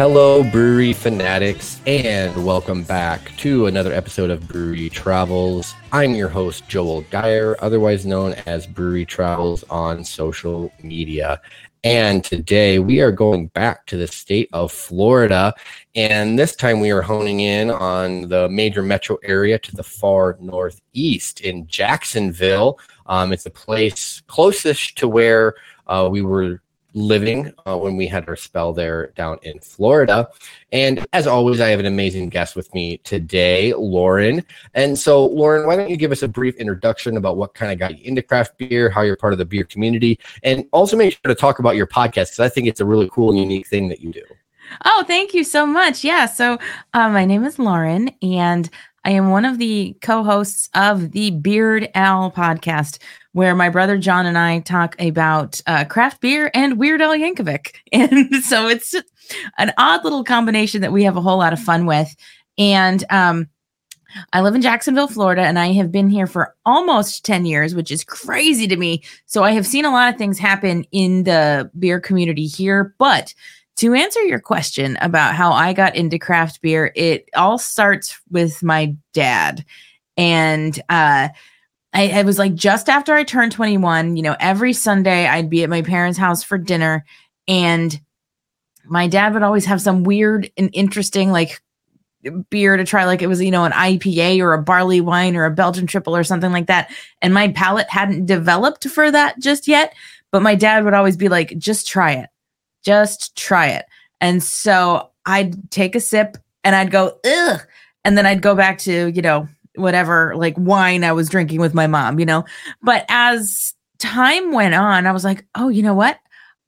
Hello, brewery fanatics, and welcome back to another episode of Brewery Travels. I'm your host, Joel Geyer, otherwise known as Brewery Travels on social media. And today we are going back to the state of Florida. And this time we are honing in on the major metro area to the far northeast in Jacksonville. Um, it's a place closest to where uh, we were living uh, when we had our spell there down in Florida. And as always, I have an amazing guest with me today, Lauren. And so, Lauren, why don't you give us a brief introduction about what kind of got you into craft beer, how you're part of the beer community, and also make sure to talk about your podcast because I think it's a really cool and unique thing that you do. Oh, thank you so much. Yeah. So, uh, my name is Lauren, and I am one of the co hosts of the Beer'd Al podcast, where my brother John and I talk about uh, craft beer and Weird Al Yankovic. And so it's an odd little combination that we have a whole lot of fun with. And um, I live in Jacksonville, Florida, and I have been here for almost 10 years, which is crazy to me. So I have seen a lot of things happen in the beer community here. But to answer your question about how I got into craft beer, it all starts with my dad. And uh, I, it was like just after I turned 21, you know, every Sunday I'd be at my parents' house for dinner and my dad would always have some weird and interesting like beer to try like it was you know an IPA or a barley wine or a Belgian triple or something like that and my palate hadn't developed for that just yet but my dad would always be like just try it just try it and so I'd take a sip and I'd go ugh and then I'd go back to you know whatever like wine I was drinking with my mom, you know. But as time went on, I was like, oh, you know what?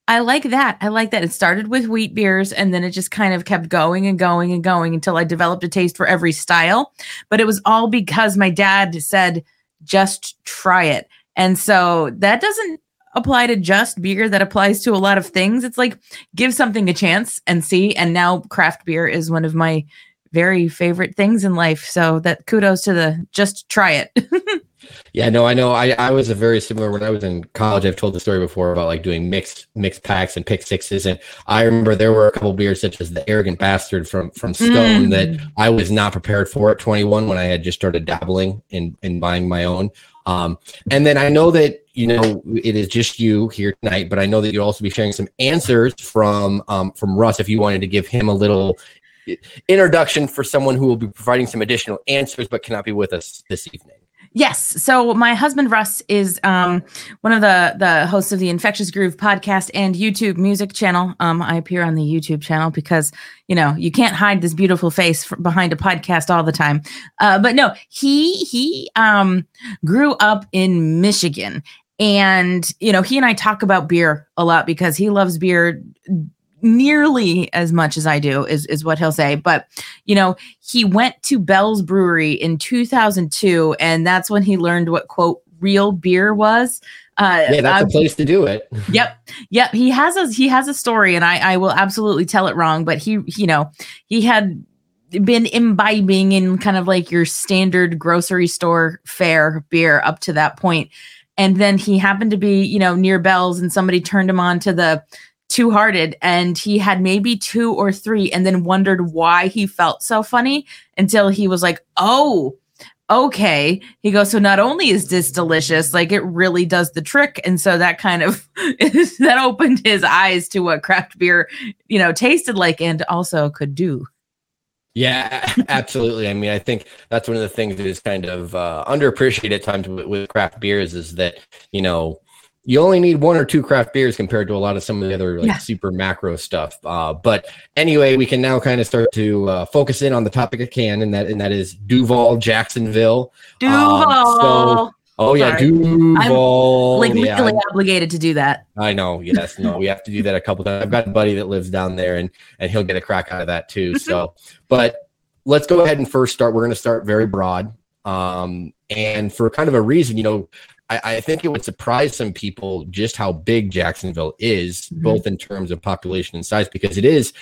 I like that. I like that. It started with wheat beers and then it just kind of kept going and going and going until I developed a taste for every style. But it was all because my dad said, just try it. And so that doesn't apply to just beer, that applies to a lot of things. It's like give something a chance and see. And now craft beer is one of my very favorite things in life. So that kudos to the just try it. yeah, no, I know. I, I was a very similar when I was in college. I've told the story before about like doing mixed mixed packs and pick sixes. And I remember there were a couple beers such as the arrogant bastard from from Stone mm. that I was not prepared for at 21 when I had just started dabbling in in buying my own. Um, and then I know that you know it is just you here tonight, but I know that you'll also be sharing some answers from um, from Russ if you wanted to give him a little introduction for someone who will be providing some additional answers but cannot be with us this evening. Yes. So my husband Russ is um, one of the the hosts of the Infectious Groove podcast and YouTube music channel. Um, I appear on the YouTube channel because you know you can't hide this beautiful face behind a podcast all the time. Uh, but no, he he um, grew up in Michigan, and you know he and I talk about beer a lot because he loves beer nearly as much as I do is is what he'll say. But you know, he went to Bell's Brewery in 2002, and that's when he learned what quote real beer was. Uh, yeah, that's a place to do it. yep, yep. He has a he has a story, and I I will absolutely tell it wrong. But he you know he had been imbibing in kind of like your standard grocery store fare beer up to that point and then he happened to be you know near Bell's and somebody turned him on to the two hearted and he had maybe two or three and then wondered why he felt so funny until he was like, oh, okay. He goes, so not only is this delicious, like it really does the trick. And so that kind of that opened his eyes to what craft beer, you know, tasted like and also could do. Yeah, absolutely. I mean, I think that's one of the things that is kind of uh, underappreciated at times with, with craft beers is that, you know, you only need one or two craft beers compared to a lot of some of the other like yeah. super macro stuff. Uh, but anyway, we can now kind of start to uh, focus in on the topic at can, and that and that is Duval, Jacksonville. Duval. Um, so, oh yeah, Duval. I'm like legally yeah. obligated to do that. I know. Yes. No, we have to do that a couple times. I've got a buddy that lives down there, and and he'll get a crack out of that too. So, but let's go ahead and first start. We're going to start very broad. Um, and for kind of a reason, you know, I, I, think it would surprise some people just how big Jacksonville is, mm-hmm. both in terms of population and size, because it is,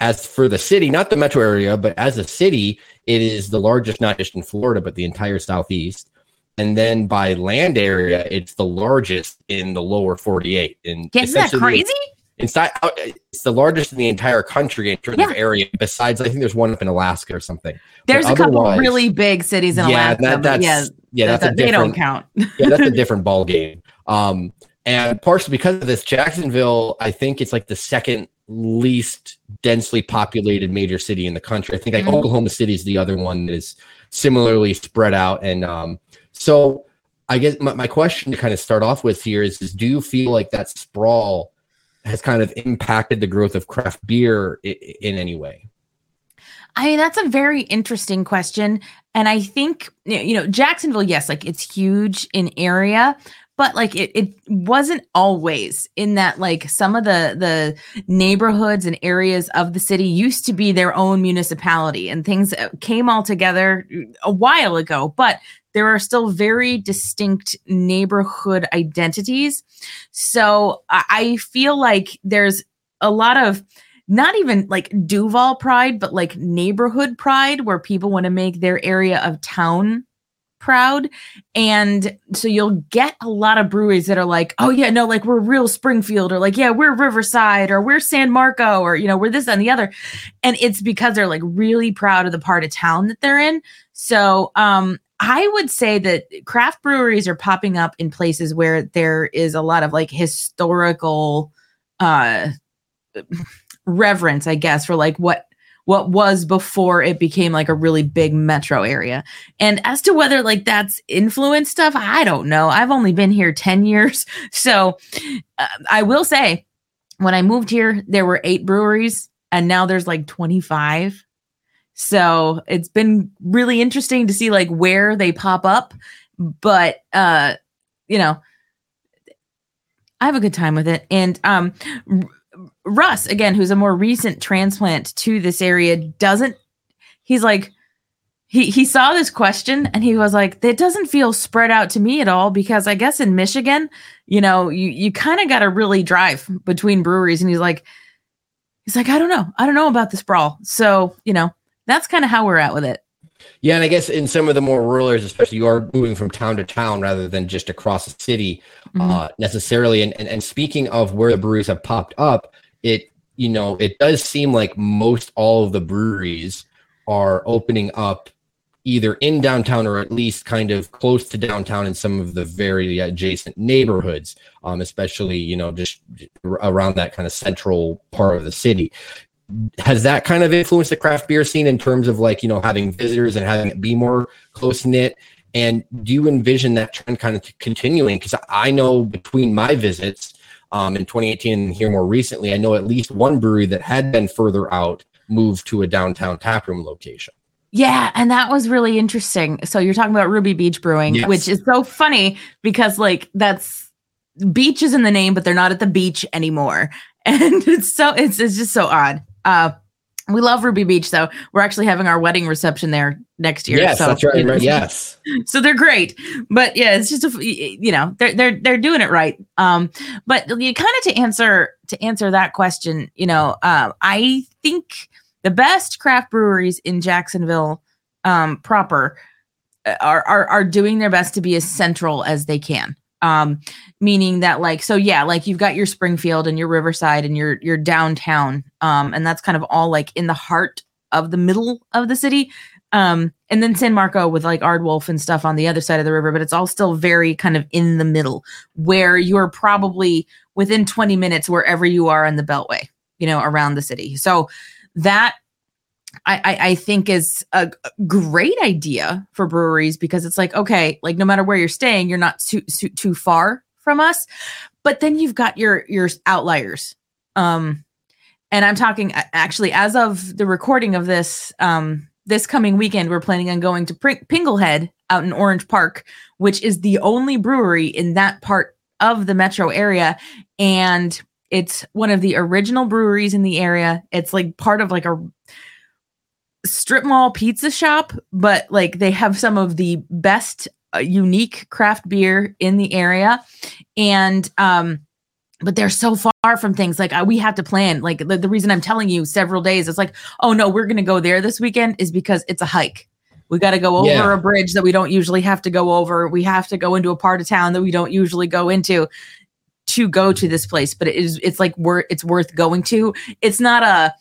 as for the city, not the metro area, but as a city, it is the largest, not just in Florida, but the entire Southeast. And then by land area, it's the largest in the lower 48. And isn't that crazy? Inside. uh, It's the largest in the entire country in terms Yeah. of area. Besides, I think there's one up in Alaska or something. There's But a couple really big cities in yeah, Alaska. that, that's yeah, yeah, that's a that- they don't count. yeah, that's a different ball game. Um, and partially because of this, Jacksonville, I think it's like the second least densely populated major city in the country. I think like Mhm. Oklahoma City is the other one that is similarly spread out. And um, so I guess my, my question to kind of start off with here is, is do you feel like that sprawl has kind of impacted the growth of craft beer in any way? I mean, that's a very interesting question. And I think, you know, Jacksonville, yes, like it's huge in area, but like it, it wasn't always in that like some of the the neighborhoods and areas of the city used to be their own municipality and things uh, came all together a while ago but there are still very distinct neighborhood identities. So I feel like there's a lot of not even like Duval pride, but like neighborhood pride, where people want to make their area of town proud. And so you'll get a lot of breweries that are like, oh, yeah, no, like we're real Springfield, or like, yeah, we're Riverside, or we're San Marco, or, you know, we're this and the other. And it's because they're like really proud of the part of town that they're in. So, um, I would say that craft breweries are popping up in places where there is a lot of like historical uh reverence, I guess, for like what what was before it became like a really big metro area. And as to whether like that's influenced stuff, I don't know. I've only been here 10 years. So uh, I will say when I moved here, there were eight breweries and now there's like 25. So it's been really interesting to see like where they pop up. But uh, you know, I have a good time with it. And um Russ, again, who's a more recent transplant to this area, doesn't he's like he he saw this question and he was like, it doesn't feel spread out to me at all because I guess in Michigan, you know, you you kind of got to really drive between breweries. And he's like, he's like, I don't know, I don't know about the sprawl. So you know, that's kind of how we're at with it. Yeah, and I guess in some of the more rural areas, especially, you are moving from town to town rather than just across the city Mhm. uh, necessarily. And, and and speaking of where the breweries have popped up, it you know it does seem like most all of the breweries are opening up either in downtown or at least kind of close to downtown in some of the very adjacent neighborhoods, um, especially you know just around that kind of central part of the city has that kind of influenced the craft beer scene in terms of like you know having visitors and having it be more close knit and do you envision that trend kind of continuing because i know between my visits um, in 2018 and here more recently i know at least one brewery that had been further out moved to a downtown taproom location Yeah, and that was really interesting. So you're talking about Ruby Beach Brewing, Yes. which is so funny because like that's beach is in the name, but they're not at the beach anymore. And it's so it's it's just so odd. Uh we love Ruby Beach though. We're actually having our wedding reception there next year. yes so, that's right, you know, right yes so they're great but yeah it's just a you know they're they're they're doing it right um but you kind of to answer to answer that question you know uh, i think the best craft breweries in jacksonville um proper uh, are are are doing their best to be as central as they can um meaning that like so yeah like you've got your springfield and your riverside and your your downtown um and that's kind of all like in the heart of the middle of the city um and then san marco with like aardwolf and stuff on the other side of the river but it's all still very kind of in the middle where you're probably within 20 minutes wherever you are in the beltway you know around the city. So that I, I, think is a great idea for breweries because it's like okay like no matter where you're staying you're not too too, too far from us. But then you've got your your outliers. Um and i'm talking actually as of the recording of this um this coming weekend we're planning on going to pinglehead out in orange park which is the only brewery in that part of the metro area. And it's one of the original breweries in the area. It's like part of like a strip mall pizza shop but like they have some of the best uh, unique craft beer in the area. And um but they're so far from things. Like uh, we have to plan. Like the, the reason i'm telling you several days it's like oh no we're gonna go there this weekend is because it's a hike. We got to go over Yeah. a bridge that we don't usually have to go over. We have to go into a part of town that we don't usually go into to go to this place, but it is it's like worth it's worth going to. It's not a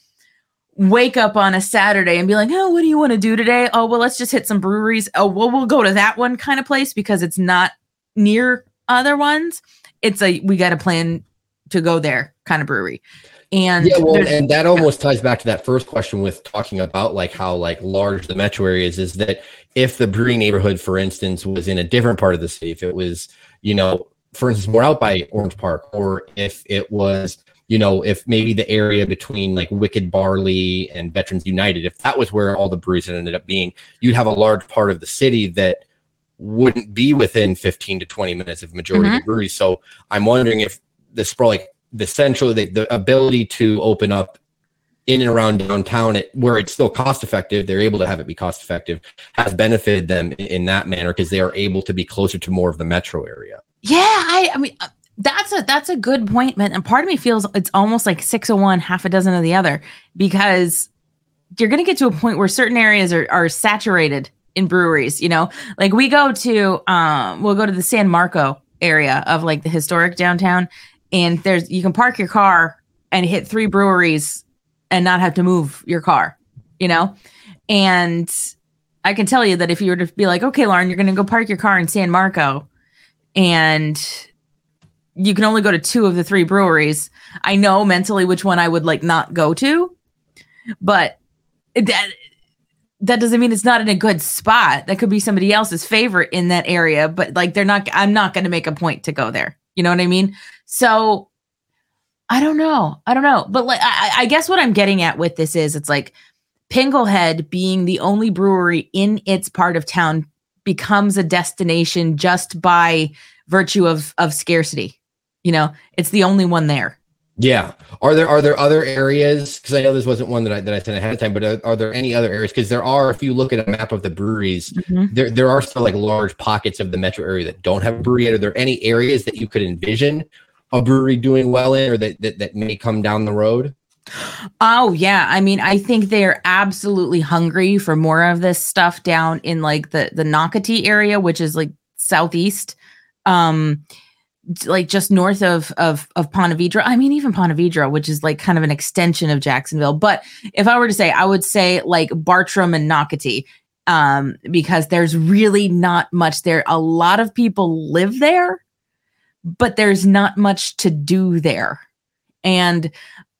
wake up on a Saturday and be like, oh, what do you want to do today? Oh, well, let's just hit some breweries. Oh, well, we'll go to that one kind of place because it's not near other ones. It's a we got to plan to go there kind of brewery. And yeah, well, and that almost ties back to that first question with talking about like how like large the metro area is. Is that if the brewing neighborhood, for instance, was in a different part of the city, if it was, you know, for instance, more out by Orange Park, or if it was, you know, if maybe the area between like Wicked Barley and Veterans United, if that was where all the breweries ended up being, you'd have a large part of the city that wouldn't be within 15 to 20 minutes of majority mm-hmm. of breweries. So I'm wondering if this like the central the, the ability to open up in and around downtown it, where it's still cost effective they're able to have it be cost effective has benefited them in, in that manner because they are able to be closer to more of the metro area yeah i i mean uh, that's a that's a good point man and part of me feels it's almost like six of one half a dozen of the other because you're to get to a point where certain areas are, are saturated in breweries you know like we go to um we'll go to the san marco area of like the historic downtown and there's you can park your car and hit three breweries and not have to move your car, you know? And I can tell you that if you were to be like, okay, Lauren, you're to go park your car in San Marco and you can only go to two of the three breweries. I know mentally which one I would like not go to, but that that doesn't mean it's not in a good spot. That could be somebody else's favorite in that area, but like they're not I'm not going to make a point to go there. You know what I mean? So I don't know. I don't know. But like I, I guess what I'm getting at with this is it's like Pinglehead being the only brewery in its part of town becomes a destination just by virtue of of scarcity. You know, it's the only one there. Yeah. Are there are there other areas? Because I know this wasn't one that I that I sent ahead of time, but are, are there any other areas? Because there are, if you look at a map of the breweries, mm-hmm. there there are still like large pockets of the metro area that don't have a brewery. Are there any areas that you could envision a brewery doing well in or that, that, that may come down the road? Oh yeah, I mean, I think they're absolutely hungry for more of this stuff down in like the the Nocatee area, which is like southeast, um, like just north of of of Ponte Vedra. I mean, even Ponte Vedra, which is like kind of an extension of Jacksonville. But if I were to say, I would say like Bartram and Nocatee, um, because there's really not much there. A lot of people live there but there's not much to do there. And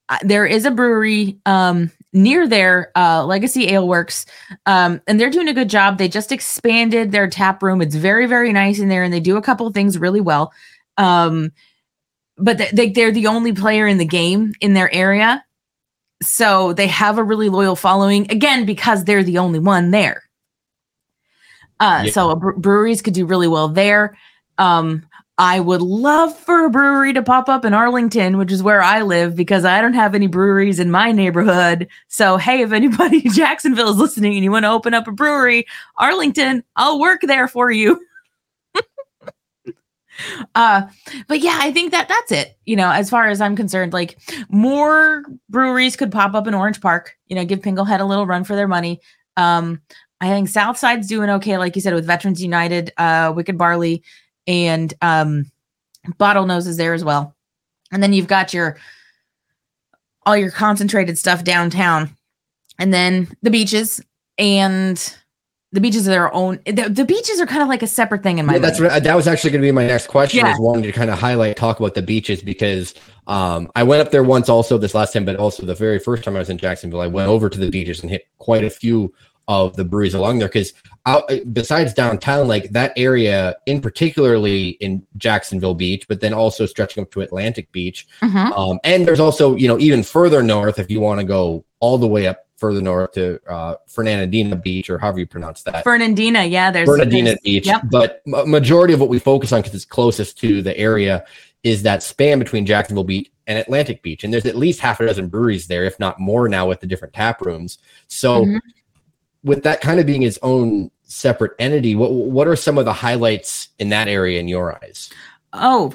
uh, there is a brewery um, near there, uh, Legacy Ale Works, um, and they're doing a good job. They just expanded their tap room. It's very, very nice in there, and they do a couple things really well. Um, but they, they're the only player in the game in their area. So they have a really loyal following, again, because they're the only one there. Uh, yeah. So breweries could do really well there. Um, I would love for a brewery to pop up in Arlington, which is where I live, because I don't have any breweries in my neighborhood. So, hey, if anybody in Jacksonville is listening and you want to open up a brewery, Arlington, I'll work there for you. uh, but yeah, I think that that's it. You know, as far as I'm concerned, like more breweries could pop up in Orange Park. You know, give Pinglehead a little run for their money. Um, I think Southside's doing okay, like you said, with Veterans United, uh, Wicked Barley and um, Bottlenose is there as well. And then you've got your all your concentrated stuff downtown, and then the beaches and the beaches are their own. The, the beaches are kind of like a separate thing in my. Yeah, that's what, that was actually going to be my next question. Yeah. Was wanting to kind of highlight talk about the beaches because um, I went up there once also this last time, but also the very first time I was in Jacksonville, I went over to the beaches and hit quite a few of the breweries along there because besides downtown, like that area in particularly in Jacksonville Beach, but then also stretching up to Atlantic Beach. Mm-hmm. Um, and there's also, you know, even further north if you want to go all the way up further north to uh, Fernandina Beach or however you pronounce that. Fernandina, yeah, there's Fernandina there's, Beach. Yep. But majority of what we focus on because it's closest to the area is that span between Jacksonville Beach and Atlantic Beach, and there's at least half a dozen breweries there, if not more now, with the different tap rooms. So. Mm-hmm. With that kind of being its own separate entity. What what are some of the highlights in that area in your eyes? Oh,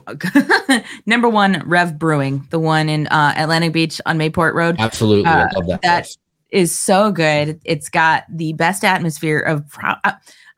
number one, Rev Brewing, the one in uh, Atlantic Beach on Mayport Road. Absolutely, uh, I love that. That place. Is so good. It's got the best atmosphere of. Pro- uh,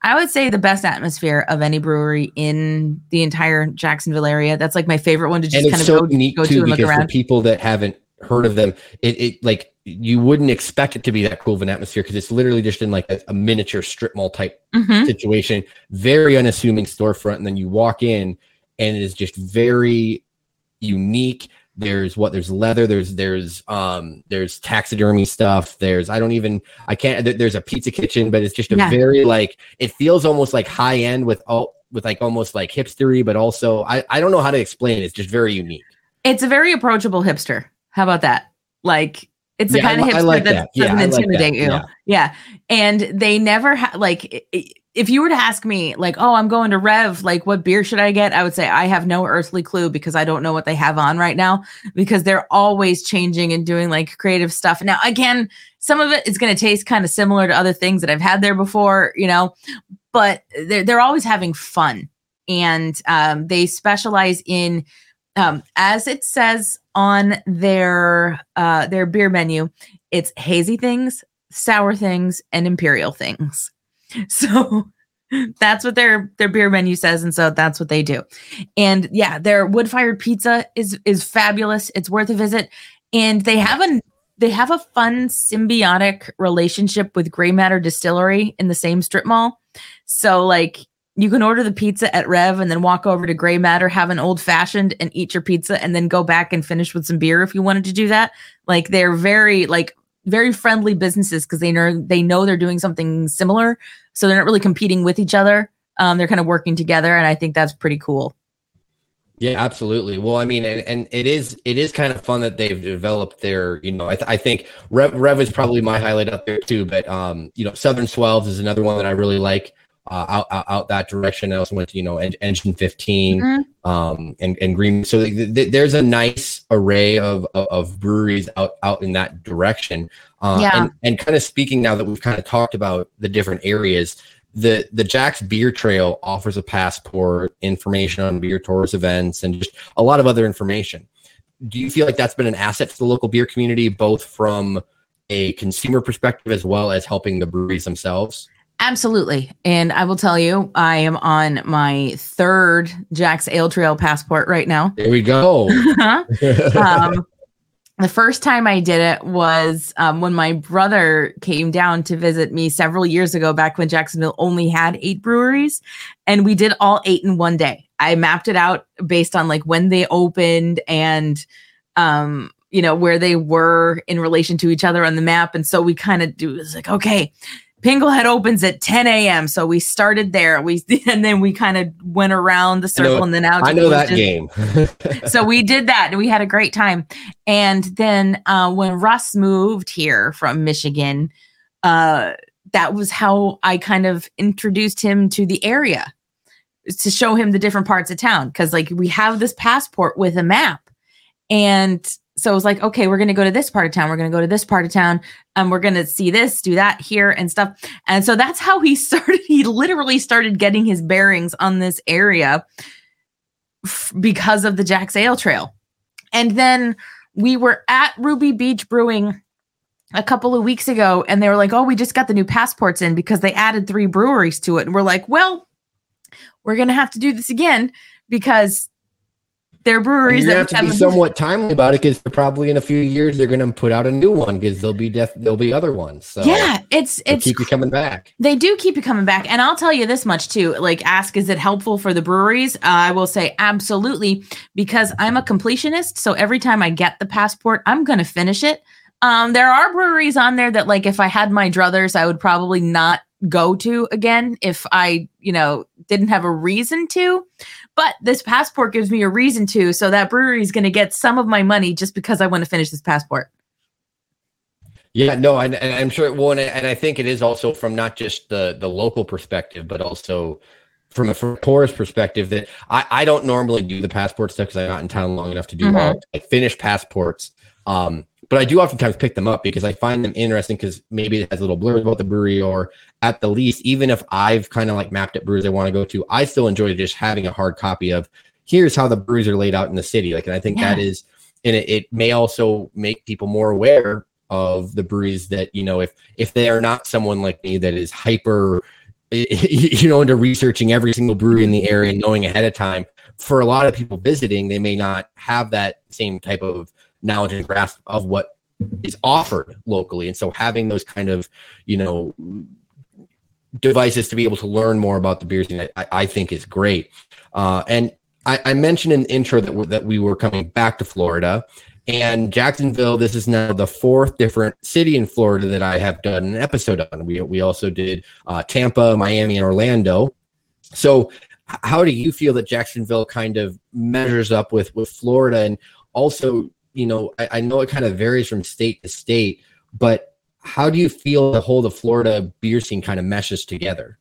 I would say the best atmosphere of any brewery in the entire Jacksonville area. That's like my favorite one to just and kind it's of so go, unique go too to and look because for around. people that haven't heard of them, it, it like you wouldn't expect it to be that cool of an atmosphere because it's literally just in like a, a miniature strip mall type Mhm. situation, very unassuming storefront, and then you walk in and it is just very unique. There's what there's leather, there's there's um there's taxidermy stuff, there's I don't even I can't there- there's a pizza kitchen, but it's just a Yeah. very like it feels almost like high end with all with like almost like hipstery, but also I, I don't know how to explain it. It's just very unique. It's a very approachable hipster. How about that? Like it's the Yeah, I kind of hipster like that, that. Yeah, doesn't I like that. intimidate you. Yeah. And they never ha- like i- i- if you were to ask me like, "Oh, I'm going to Rev, like what beer should I get?" I would say I have no earthly clue because I don't know what they have on right now because they're always changing and doing like creative stuff. Now, again, some of it is going to taste kind of similar to other things that I've had there before, you know, but they're, they're always having fun and um, they specialize in um, as it says on their uh, their beer menu it's hazy things sour things and imperial things so that's what their their beer menu says and so that's what they do. And yeah their wood fired pizza is is fabulous. It's worth a visit. And they have a they have a fun symbiotic relationship with gray matter distillery in the same strip mall. So like you can order the pizza at Rev and then walk over to Gray Matter, have an old fashioned and eat your pizza and then go back and finish with some beer if you wanted to do that. Like they're very like very friendly businesses because they know they know they're doing something similar. So they're not really competing with each other. Um, they're kind of working together and I think that's pretty cool. Yeah, absolutely. Well, I mean, and, and it is it is kind of fun that they've developed their, you know, I, th- I think Rev, Rev is probably my highlight up there too. But um, you know, Southern Swells is another one that I really like. Uh, out, out out that direction. I also went to you know En- Engine 15 Mhm. um, and and Green. So th- th- there's a nice array of, of of breweries out out in that direction. Uh, Yeah. And and kind of speaking now that we've kind of talked about the different areas, the the Jax Beer Trail offers a passport, information on beer tours, events, and just a lot of other information. Do you feel like that's been an asset to the local beer community, both from a consumer perspective as well as helping the breweries themselves? Absolutely. And I will tell you, I am on my third Jax Ale Trail passport right now. There we go. um, the first time I did it was um, when my brother came down to visit me several years ago, back when Jacksonville only had eight breweries, and we did all eight in one day. I mapped it out based on like when they opened and, um, you know, where they were in relation to each other on the map. And so we kind of do it was like, okay, Pinglehead opens at 10 a.m. So we started there. We and then we kind of went around the I know- circle and then out. I know that Blues. game. so we did that and we had a great time and then uh, when russ moved here from michigan uh, that was how i kind of introduced him to the area to show him the different parts of town because like we have this passport with a map and so it was like okay we're going to go to this part of town we're going to go to this part of town and we're going to see this do that here and stuff and so that's how he started he literally started getting his bearings on this area f- because of the Jax Ale Trail. And then we were at Ruby Beach Brewing a couple of weeks ago, and they were like, "Oh, we just got the new passports in because they added three breweries to it." And we're like, "Well, we're gonna have to do this again because they're breweries You're gonna that have to be somewhat timely about it because probably in a few years they're gonna put out a new one because there'll be def- there'll be other ones. So yeah, it's it's keep you coming back. They do keep you coming back. And I'll tell you this much too. Like, ask, is it helpful for the breweries? Uh, I will say absolutely, because I'm a completionist. So every time I get the passport, I'm going to finish it. Um, there are breweries on there that, like, if I had my druthers, I would probably not go to again if I, you know, didn't have a reason to. But this passport gives me a reason to. So that brewery is going to get some of my money just because I want to finish this passport. Yeah, no, and, and I'm sure. Well, and, I- and I think it is also from not just the the local perspective, but also from a from a tourist perspective. That I I don't normally do the passport stuff because I'm not in town long enough to do Mhm. all like finish passports. Um, but I do oftentimes pick them up because I find them interesting because maybe it has a little blurbs about the brewery, or at the least, even if I've kind of like mapped at breweries I want to go to, I still enjoy just having a hard copy of here's how the breweries are laid out in the city. Like, and I think that Yeah. is, and it, it may also make people more aware of the breweries that you know if if they are not someone like me that is hyper you know, into researching every single brewery in the area and knowing ahead of time. For a lot of people visiting, they may not have that same type of knowledge and grasp of what is offered locally. And so having those kind of, you know, devices to be able to learn more about the beer scene, I, I think is great. Uh, and I, I, mentioned in the intro that, that we were coming back to Florida. And Jacksonville, this is now the fourth different city in Florida that I have done an episode on. We, we also did uh, Tampa, Miami, and Orlando. So, how do you feel that Jacksonville kind of measures up with with Florida? And also, you know, I, I know it kind of varies from state to state, but how do you feel the whole the Florida beer scene kind of meshes together?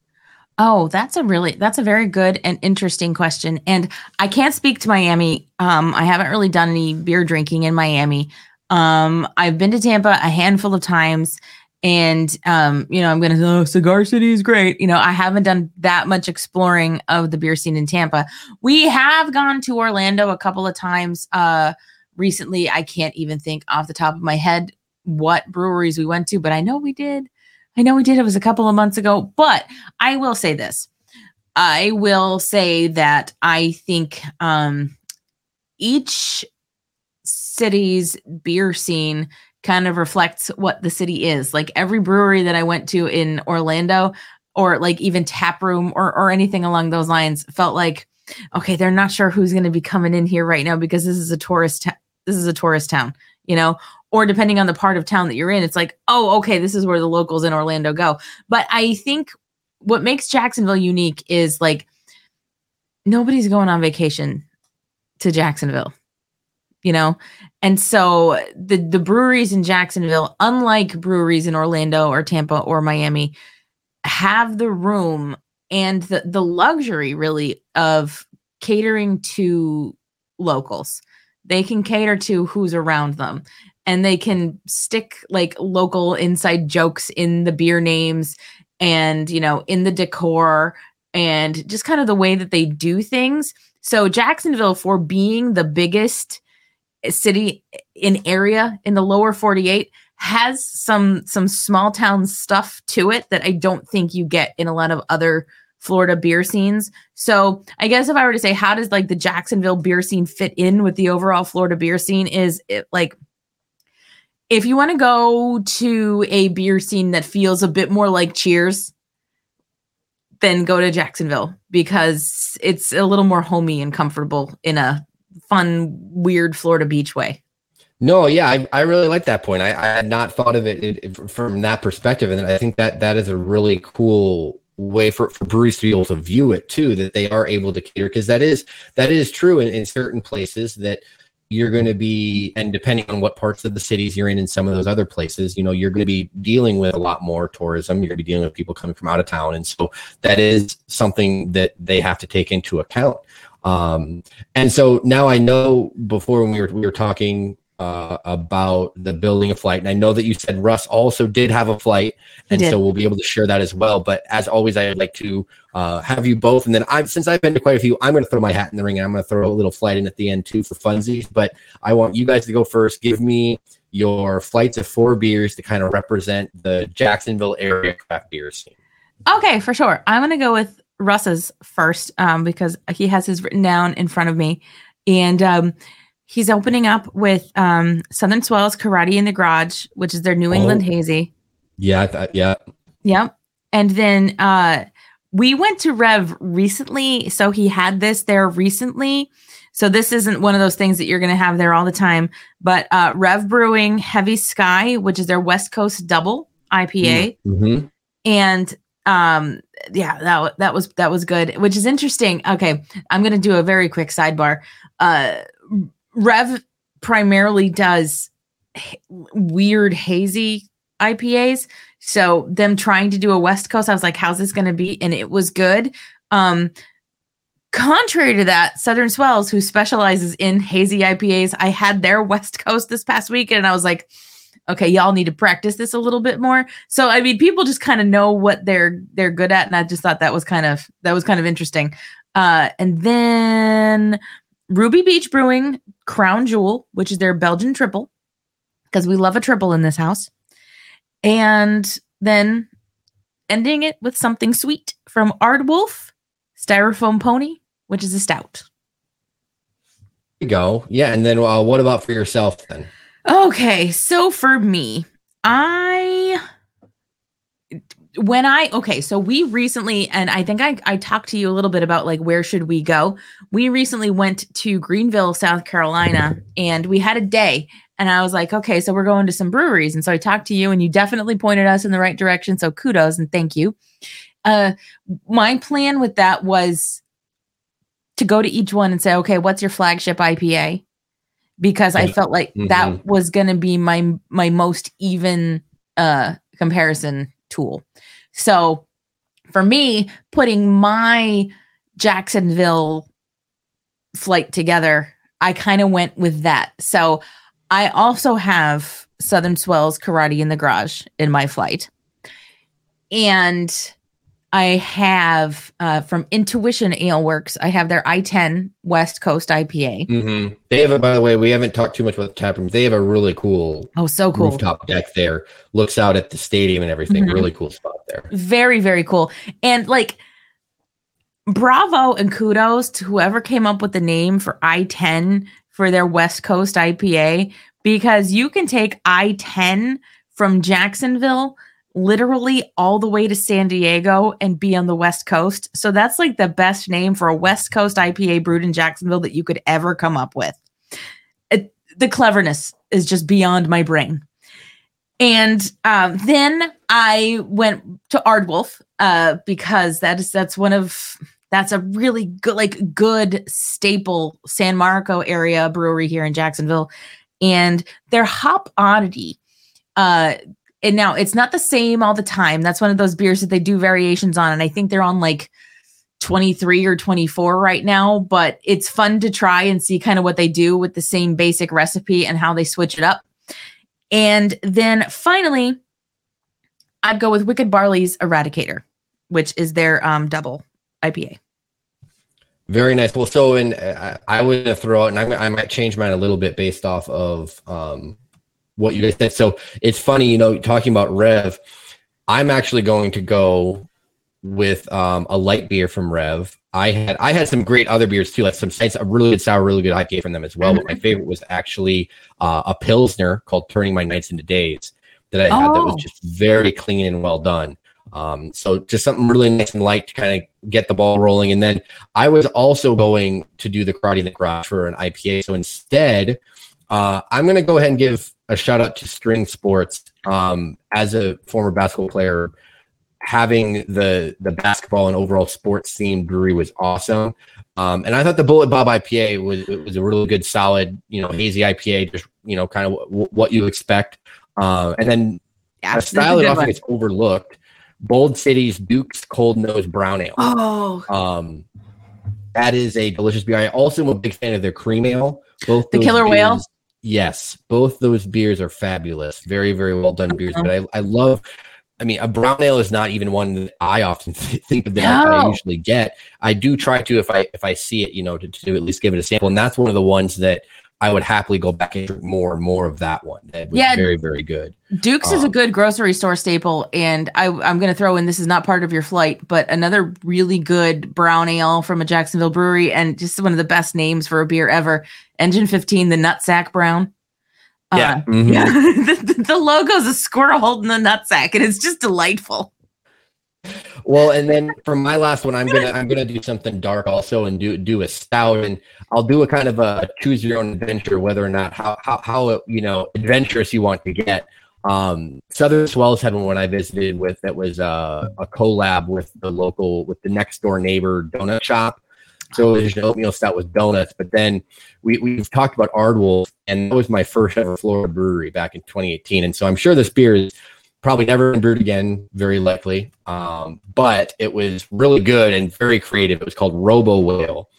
Oh, that's a really that's a very good and interesting question. And I can't speak to Miami. Um, I haven't really done any beer drinking in Miami. Um, I've been to Tampa a handful of times, and um, you know, I'm gonna say, oh, Cigar City is great. You know, I haven't done that much exploring of the beer scene in Tampa. We have gone to Orlando a couple of times uh recently. I can't even think off the top of my head what breweries we went to, but I know we did. I know we did. It was a couple of months ago, but I will say this. I will say that I think um, each city's beer scene kind of reflects what the city is. Like every brewery that I went to in Orlando, or like even tap room or or anything along those lines, felt like okay, they're not sure who's going to be coming in here right now because this is a tourist. Ta- this is a tourist town, you know, or depending on the part of town that you're in, it's like, oh, okay, this is where the locals in Orlando go. But I think what makes Jacksonville unique is like nobody's going on vacation to Jacksonville, you know? And so the the breweries in Jacksonville, unlike breweries in Orlando or Tampa or Miami, have the room and the, the luxury really of catering to locals. They can cater to who's around them. And they can stick like local inside jokes in the beer names and you know in the decor and just kind of the way that they do things. So jacksonville for being the biggest city in area in the lower 48 has some some small town stuff to it that i don't think you get in a lot of other Florida beer scenes. So I guess if I were to say how does like the Jacksonville beer scene fit in with the overall Florida beer scene is it like if you want to go to a beer scene that feels a bit more like Cheers, then go to Jacksonville because it's a little more homey and comfortable in a fun, weird Florida beach way. No, yeah, I, I really like that point. I, I had not thought of it, it, it, from that perspective, and I think that that is a really cool way for, for breweries to be able to view it too. That they are able to cater because that is that is true in, in certain places that you're going to be and depending on what parts of the cities you're in in some of those other places you know you're going to be dealing with a lot more tourism you're going to be dealing with people coming from out of town and so that is something that they have to take into account um, and so now i know before when we were we were talking uh, about the building a flight. And I know that you said Russ also did have a flight, and so we'll be able to share that as well. But as always, I'd like to uh, have you both, and then I'm since I've been to quite a few, I'm going to throw my hat in the ring, and I'm going to throw a little flight in at the end too for funsies. But I want you guys to go first. Give me your flights of four beers to kind of represent the Jacksonville area craft beer scene. Okay, for sure. I'm going to go with Russ's first um, because he has his written down in front of me, and um, He's opening up with um, Southern Swells Karate in the Garage, which is their New England oh. hazy. Yeah, th- yeah. Yep. And then uh, we went to Rev recently, so he had this there recently. So this isn't one of those things that you're going to have there all the time. But uh, Rev Brewing Heavy Sky, which is their West Coast Double IPA, mm-hmm. and um, yeah, that that was that was good. Which is interesting. Okay, I'm going to do a very quick sidebar. Uh, Rev primarily does weird hazy IPAs. So them trying to do a West Coast, I was like, how's this going to be? And it was good. Um, contrary to that, Southern Swells, who specializes in hazy IPAs, I had their West Coast this past week, and I was like, okay, y'all need to practice this a little bit more. So I mean, people just kind of know what they're they're good at, and I just thought that was kind of that was kind of interesting. Uh, and then Ruby Beach Brewing Crown Jewel, which is their Belgian triple, because we love a triple in this house. And then ending it with something sweet from Aardwolf Styrofoam Pony, which is a stout. There you go. Yeah. And then uh, what about for yourself then? Okay, so for me, I when I okay, so we recently and I think I I talked to you a little bit about like where should we go. We recently went to Greenville, South Carolina, and we had a day and I was like, okay, so we're going to some breweries. And so I talked to you and you definitely pointed us in the right direction, so kudos and thank you. Uh my plan with that was to go to each one and say, okay, what's your flagship IPA? because I felt like mm-hmm. that was going to be my my most even uh comparison tool. So for me, putting my Jacksonville flight together, I kind of went with that. So I also have Southern Swells Karate in the Garage in my flight. And I have uh, from Intuition Ale Works. I have their I10 West Coast IPA. Mm-hmm. They have a, by the way, we haven't talked too much about the tap room. They have a really cool, oh, so cool rooftop deck there. Looks out at the stadium and everything. Mm-hmm. Really cool spot there. Very, very cool. And like, bravo and kudos to whoever came up with the name for I10 for their West Coast IPA because you can take I10 from Jacksonville literally all the way to San Diego and be on the West Coast. So that's like the best name for a West Coast IPA brewed in Jacksonville that you could ever come up with. It, the cleverness is just beyond my brain. And um, then I went to Aardwolf uh, because that is that's one of that's a really good like good staple San Marco area brewery here in Jacksonville, and their hop oddity uh and now it's not the same all the time. That's one of those beers that they do variations on. And I think they're on like 23 or 24 right now, but it's fun to try and see kind of what they do with the same basic recipe and how they switch it up. And then finally, I'd go with Wicked Barley's Eradicator, which is their um, double IPA. Very nice. Well, so and uh, I would throw out, and I, I, might change mine a little bit based off of um, what you guys said. So it's funny, you know, talking about Rev. I'm actually going to go with um, a light beer from Rev. I had I had some great other beers too, like some a really good sour, really good IPA from them as well. But my mm-hmm. favorite was actually uh, a pilsner called "Turning My Nights into Days" that I had that was oh. just very clean and well done. Um, so just something really nice and light to kind of get the ball rolling. And then I was also going to do the karate in the garage for an IPA. So instead, uh, I'm going to go ahead and give a shout out to Strings Sports. Um, as a former basketball player, having the the basketball and overall sports themed brewery was awesome. Um, and I thought the Bullet Bob IPA was was a really good, solid, you know, hazy IPA, just you know, kind of w- what you expect. Uh, and then yeah, a style that often gets overlooked: Bold City's Duke's Cold Nose Brown Ale. Oh, um, that is a delicious beer. I also am a big fan of their cream ale. Both the Killer Whale. Yes, both those beers are fabulous. Very, very well done beers. But I, I love. I mean, a brown ale is not even one that I often think of that no. I usually get. I do try to if I if I see it, you know, to, to at least give it a sample. And that's one of the ones that I would happily go back and drink more and more of that one. That was yeah, very, very good. Duke's um, is a um, good grocery store staple. And I, I'm going to throw in this is not part of your flight, but another really good brown ale from a Jacksonville brewery and just one of the best names for a beer ever Engine 15, the Nutsack Brown. Yeah. Uh, mm-hmm. yeah. the, the logo is a squirrel holding the nutsack, and it's just delightful. Well, and then for my last one, I'm gonna I'm gonna do something dark also and do do a stout, and I'll do a kind of a choose your own adventure, whether or not how how, how you know adventurous you want to get. Um, Southern Swells had one when I visited with that was uh, a collab with the local with the next door neighbor donut shop. So it was an oatmeal stout with donuts, but then we we've talked about Aardwolf, and that was my first ever Florida brewery back in 2018, and so I'm sure this beer is probably never been brewed again, very likely. Um, but it was really good and very creative. It was called Robo Whale,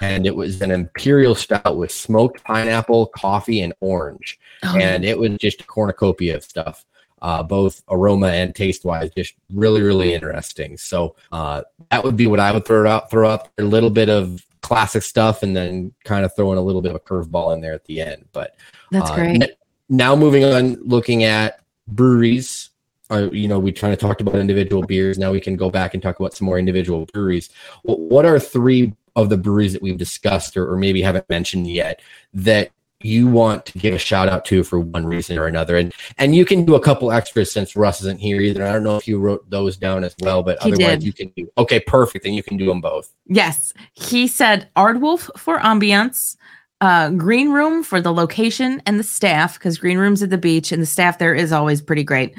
and it was an imperial stout with smoked pineapple, coffee, and orange, oh. and it was just a cornucopia of stuff. Uh, both aroma and taste wise, just really, really interesting. So uh, that would be what I would throw out, throw up a little bit of classic stuff, and then kind of throw in a little bit of a curveball in there at the end. But that's uh, great. N- now moving on, looking at breweries uh, you know, we kind of talked about individual beers. Now we can go back and talk about some more individual breweries. What are three of the breweries that we've discussed or, or maybe haven't mentioned yet that you want to give a shout out to for one reason or another and and you can do a couple extras since russ isn't here either i don't know if you wrote those down as well but he otherwise did. you can do okay perfect then you can do them both yes he said Aardwolf for ambiance uh, green room for the location and the staff because green room's at the beach and the staff there is always pretty great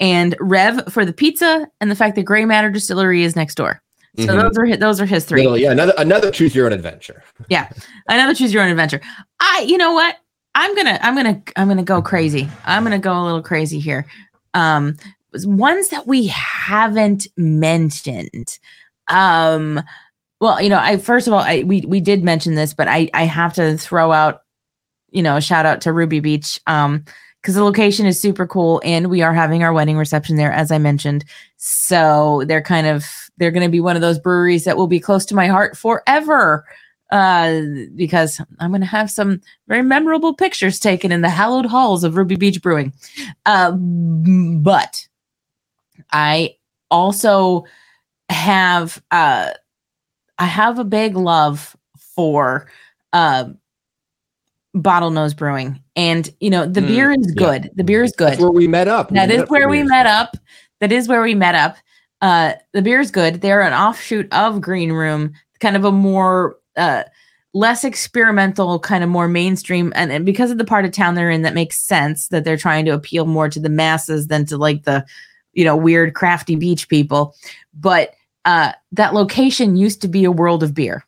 and rev for the pizza and the fact that gray matter distillery is next door so mm-hmm. those are those are his three. yeah, another another choose your own adventure. yeah, another choose your own adventure. I, you know what? I'm gonna I'm gonna I'm gonna go crazy. I'm gonna go a little crazy here. Um, ones that we haven't mentioned. Um, well, you know, I first of all, I we we did mention this, but I I have to throw out, you know, a shout out to Ruby Beach. Um, because the location is super cool and we are having our wedding reception there as i mentioned so they're kind of they're going to be one of those breweries that will be close to my heart forever uh, because i'm going to have some very memorable pictures taken in the hallowed halls of ruby beach brewing uh, but i also have uh, i have a big love for uh, bottlenose brewing. And you know the mm, beer is good. The beer is good. That's where we met up. That we is where we met up. That is where we met up. Uh the beer is good. They're an offshoot of green room kind of a more uh less experimental kind of more mainstream. And, and because of the part of town they're in that makes sense that they're trying to appeal more to the masses than to like the you know weird crafty beach people. But uh that location used to be a world of beer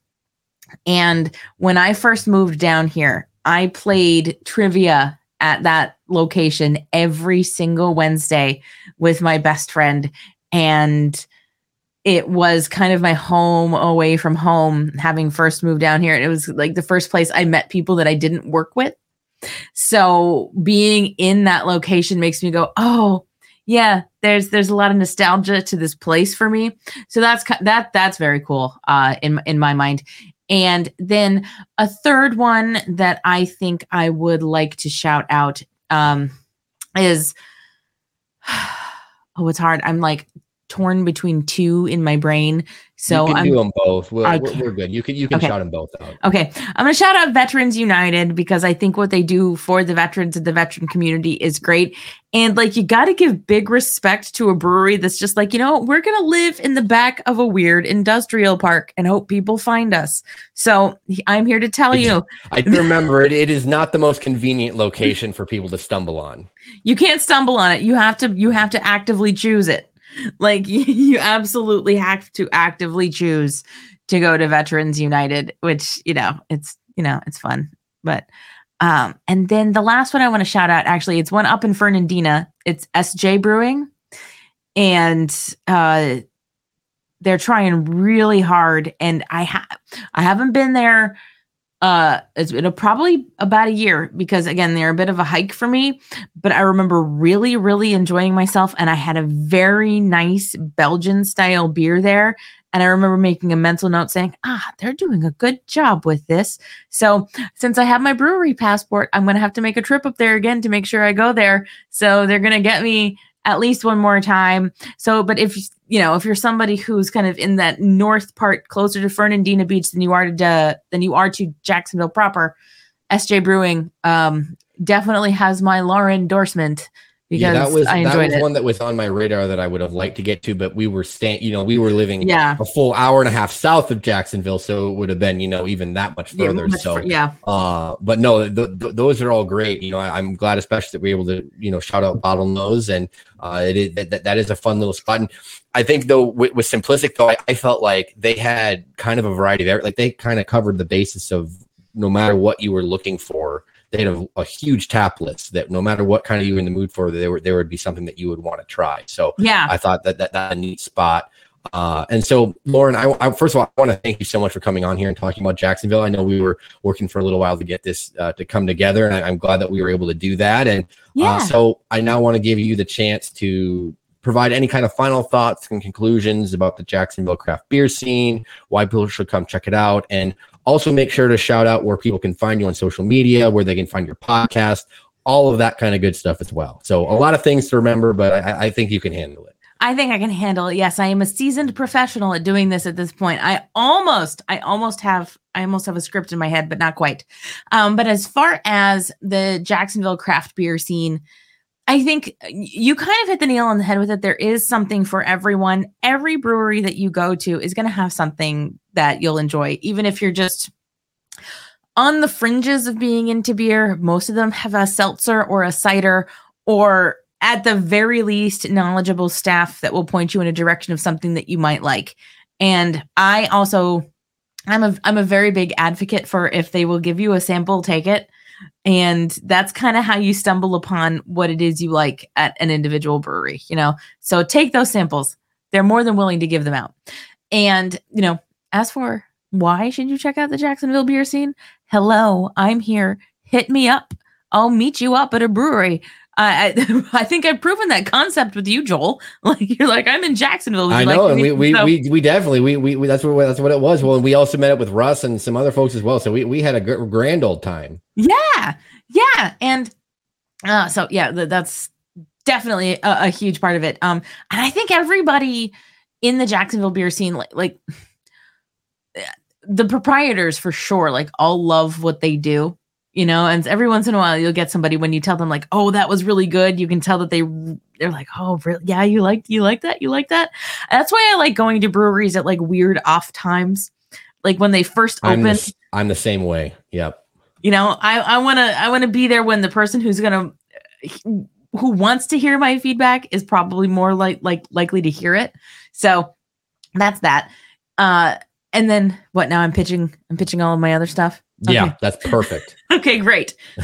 and when I first moved down here, I played trivia at that location every single Wednesday with my best friend. And it was kind of my home away from home, having first moved down here. And it was like the first place I met people that I didn't work with. So being in that location makes me go, oh, yeah, there's there's a lot of nostalgia to this place for me. So that's that that's very cool uh, in in my mind. And then a third one that I think I would like to shout out um, is oh, it's hard. I'm like torn between two in my brain. So you can I'm, do them both. We're, we're, good. You can you can okay. shout them both out. Okay, I'm gonna shout out Veterans United because I think what they do for the veterans and the veteran community is great. And like you got to give big respect to a brewery that's just like you know we're gonna live in the back of a weird industrial park and hope people find us. So I'm here to tell you. I remember it. It is not the most convenient location for people to stumble on. You can't stumble on it. You have to you have to actively choose it like you absolutely have to actively choose to go to Veterans United, which, you know, it's, you know, it's fun. But um, and then the last one I want to shout out actually, it's one up in Fernandina. It's SJ Brewing. And uh they're trying really hard. And I have I haven't been there uh it's been a, probably about a year because again they're a bit of a hike for me but i remember really really enjoying myself and i had a very nice belgian style beer there and i remember making a mental note saying ah they're doing a good job with this so since i have my brewery passport i'm going to have to make a trip up there again to make sure i go there so they're going to get me at least one more time. So, but if you know, if you're somebody who's kind of in that north part, closer to Fernandina Beach than you are to uh, than you are to Jacksonville proper, SJ Brewing um, definitely has my Lauren endorsement because yeah, that was, I enjoyed that was it. one that was on my radar that I would have liked to get to, but we were staying, you know, we were living yeah. a full hour and a half south of Jacksonville, so it would have been, you know, even that much further. Yeah, much so, yeah. Uh, but no, th- th- those are all great. You know, I, am glad, especially that we're able to, you know, shout out Bottlenose, and uh, it is that, that is a fun little spot. And I think though with, with Simplistic, though, I, I felt like they had kind of a variety of like they kind of covered the basis of no matter what you were looking for they had a, a, huge tap list that no matter what kind of you were in the mood for, there were there would be something that you would want to try. So yeah, I thought that that that a neat spot. Uh, and so, Lauren, I, I, first of all, I want to thank you so much for coming on here and talking about Jacksonville. I know we were working for a little while to get this uh, to come together, and I, am glad that we were able to do that. And uh, yeah. uh, so, I now want to give you the chance to provide any kind of final thoughts and conclusions about the Jacksonville craft beer scene, why people should come check it out, and also make sure to shout out where people can find you on social media, where they can find your podcast, all of that kind of good stuff as well. So a lot of things to remember, but I, I think you can handle it. I think I can handle it. Yes, I am a seasoned professional at doing this at this point. I almost, I almost have, I almost have a script in my head, but not quite. Um, but as far as the Jacksonville craft beer scene, I think uh, you kind of hit the nail on the head with it. There is something for everyone. Every brewery that you go to is going to have something that you'll enjoy, even if you're just on the fringes of being into beer. Most of them have a seltzer or a cider, or at the very least, knowledgeable staff that will point you in a direction of something that you might like. And I also, I'm a I'm a very big advocate for if they will give you a sample, take it. And that's kind of how you stumble upon what it is you like at an individual brewery, you know. So take those samples. They're more than willing to give them out. And, you know, as for why should you check out the Jacksonville beer scene? Hello, I'm here. Hit me up. I'll meet you up at a brewery. I, I, I think I've proven that concept with you, Joel. Like you're like I'm in Jacksonville. I know, like and we we, so, we we definitely we, we, we that's what that's what it was. Well, we also met up with Russ and some other folks as well. So we we had a grand old time. Yeah, yeah, and uh, so yeah, that's definitely a, a huge part of it. Um, and I think everybody in the Jacksonville beer scene, like like the proprietors for sure, like all love what they do you know and every once in a while you'll get somebody when you tell them like oh that was really good. You can tell that they they're like oh really? Yeah you like you like that? You like that? That's why i like going to breweries at like weird off times. Like when they first open I'm the, I'm the same way. Yep. You know i i want to i want to be there when the person who's gonna who wants to hear my feedback is probably more like like likely to hear it. So that's that. Uh and then what now i'm pitching i'm pitching all of my other stuff Okay. Yeah, that's perfect. okay, great.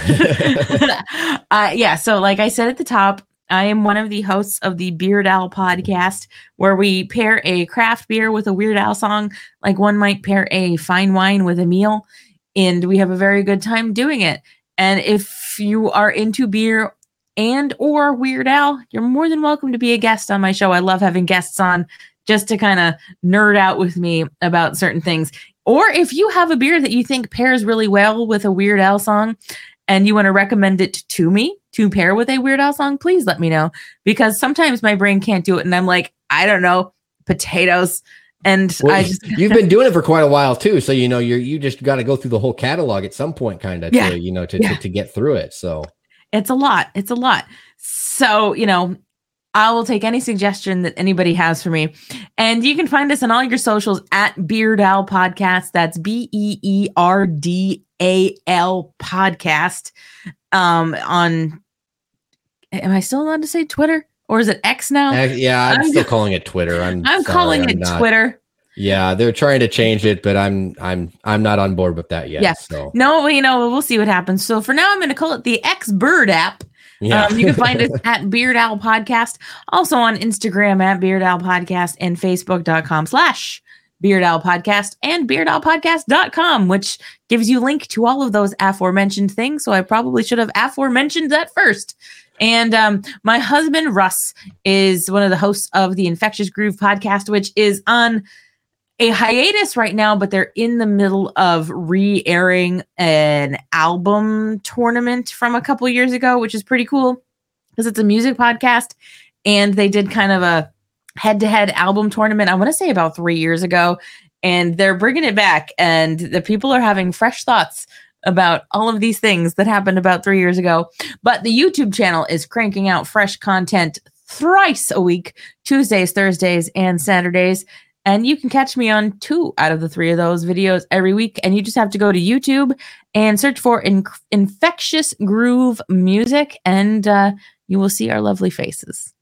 uh, yeah, so like I said at the top, I am one of the hosts of the Beer'd Al podcast, where we pair a craft beer with a Weird Al song, like one might pair a fine wine with a meal, and we have a very good time doing it. And if you are into beer and or Weird Al, you're more than welcome to be a guest on my show. I love having guests on just to kind of nerd out with me about certain things. Or if you have a beer that you think pairs really well with a Weird Al song and you want to recommend it to me to pair with a Weird Al song, please let me know because sometimes my brain can't do it and I'm like, I don't know, potatoes. And well, I just you've been doing it for quite a while too, so you know you're you just got to go through the whole catalog at some point, kind of, yeah. to, you know, to, yeah. to to get through it. So it's a lot. It's a lot. So you know, I will take any suggestion that anybody has for me. And you can find us on all your socials at Beer'd Al Podcast. That's B E E R D A L Podcast. Um, on, am I still allowed to say Twitter or is it X now? Uh, yeah, I'm, I'm, still calling it Twitter. I'm I'm sorry, calling I'm it not. Twitter. Yeah, they're trying to change it, but I'm I'm I'm not on board with that yet. Yeah. So no, you know, we'll see what happens. So for now, I'm going to call it the X Bird app yeah. Um, you can find us at Beer'd Al Podcast, also on Instagram at Beer'd Al Podcast and Facebook.com slash Beer'd Al Podcast and Beer'd Al beardowlpodcast.com, which gives you link to all of those aforementioned things. So I probably should have aforementioned that first. And um, my husband, Russ, is one of the hosts of the Infectious Groove podcast, which is on a hiatus right now, but they're in the middle of re-airing an album tournament from a couple years ago, which is pretty cool because it's a music podcast and they did kind of a head-to-head album tournament. I want to say about 3 years ago and they're bringing it back and the people are having fresh thoughts about all of these things that happened about 3 years ago. But the YouTube channel is cranking out fresh content thrice a week, Tuesdays, Thursdays, and Saturdays. And you can catch me on two out of the three of those videos every week. And you just have to go to YouTube and search for in- Infectious Groove Music, and uh, you will see our lovely faces.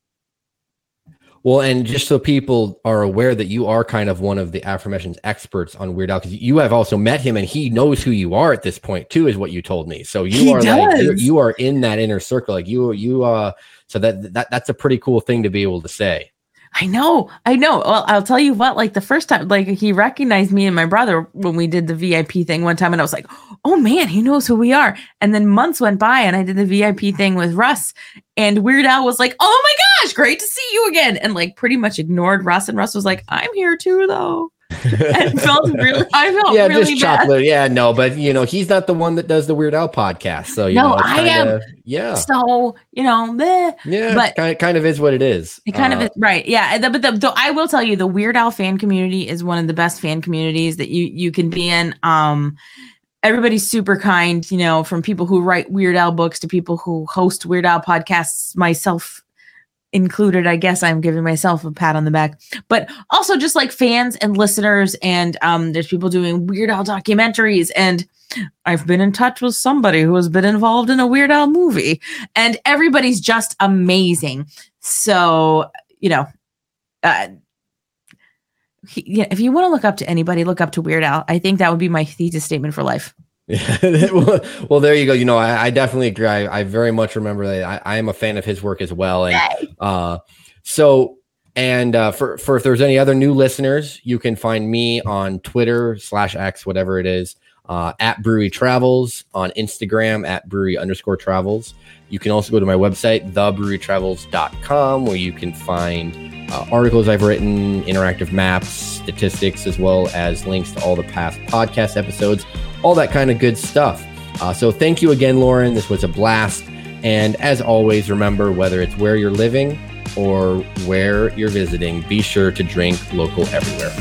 Well, and just so people are aware that you are kind of one of the aforementioned experts on Weird Al, because you have also met him and he knows who you are at this point too, is what you told me. So you he are does. like you are in that inner circle, like you you uh. So that that that's a pretty cool thing to be able to say. I know, I know. Well, I'll tell you what, like the first time, like he recognized me and my brother when we did the VIP thing one time, and I was like, oh man, he knows who we are. And then months went by, and I did the VIP thing with Russ, and Weird Al was like, oh my gosh, great to see you again. And like pretty much ignored Russ, and Russ was like, I'm here too, though. and felt really, I felt yeah, really just bad. chocolate. Yeah, no, but you know, he's not the one that does the Weird Al podcast. So you No, know, I am. kinda- Yeah, So you know, meh. yeah, but- kind of, kind of is what it is. It kind Uh, of is right, yeah. But the, the, I will tell you, the Weird Al fan community is one of the best fan communities that you you can be in. Um, everybody's super kind, you know, from people who write Weird Al books to people who host Weird Al podcasts. Myself included, I guess I'm giving myself a pat on the back, but also just like fans and listeners. And um, there's people doing Weird Al documentaries and. I've been in touch with somebody who has been involved in a Weird Al movie, and everybody's just amazing. So, you know, uh, he, yeah, if you want to look up to anybody, look up to Weird Al. I think that would be my thesis statement for life. Yeah. well, well, there you go. You know, I, I definitely agree. I, I very much remember that. I, I am a fan of his work as well. And uh, so, and uh, for for if there's any other new listeners, you can find me on Twitter slash X, whatever it is, uh, at Brewery Travels on Instagram at Brewery underscore Travels. You can also go to my website, thebrewerytravels.com, where you can find uh, articles I've written, interactive maps, statistics, as well as links to all the past podcast episodes, all that kind of good stuff. Uh, so thank you again, Lauren. This was a blast. And as always, remember whether it's where you're living or where you're visiting, be sure to drink local everywhere.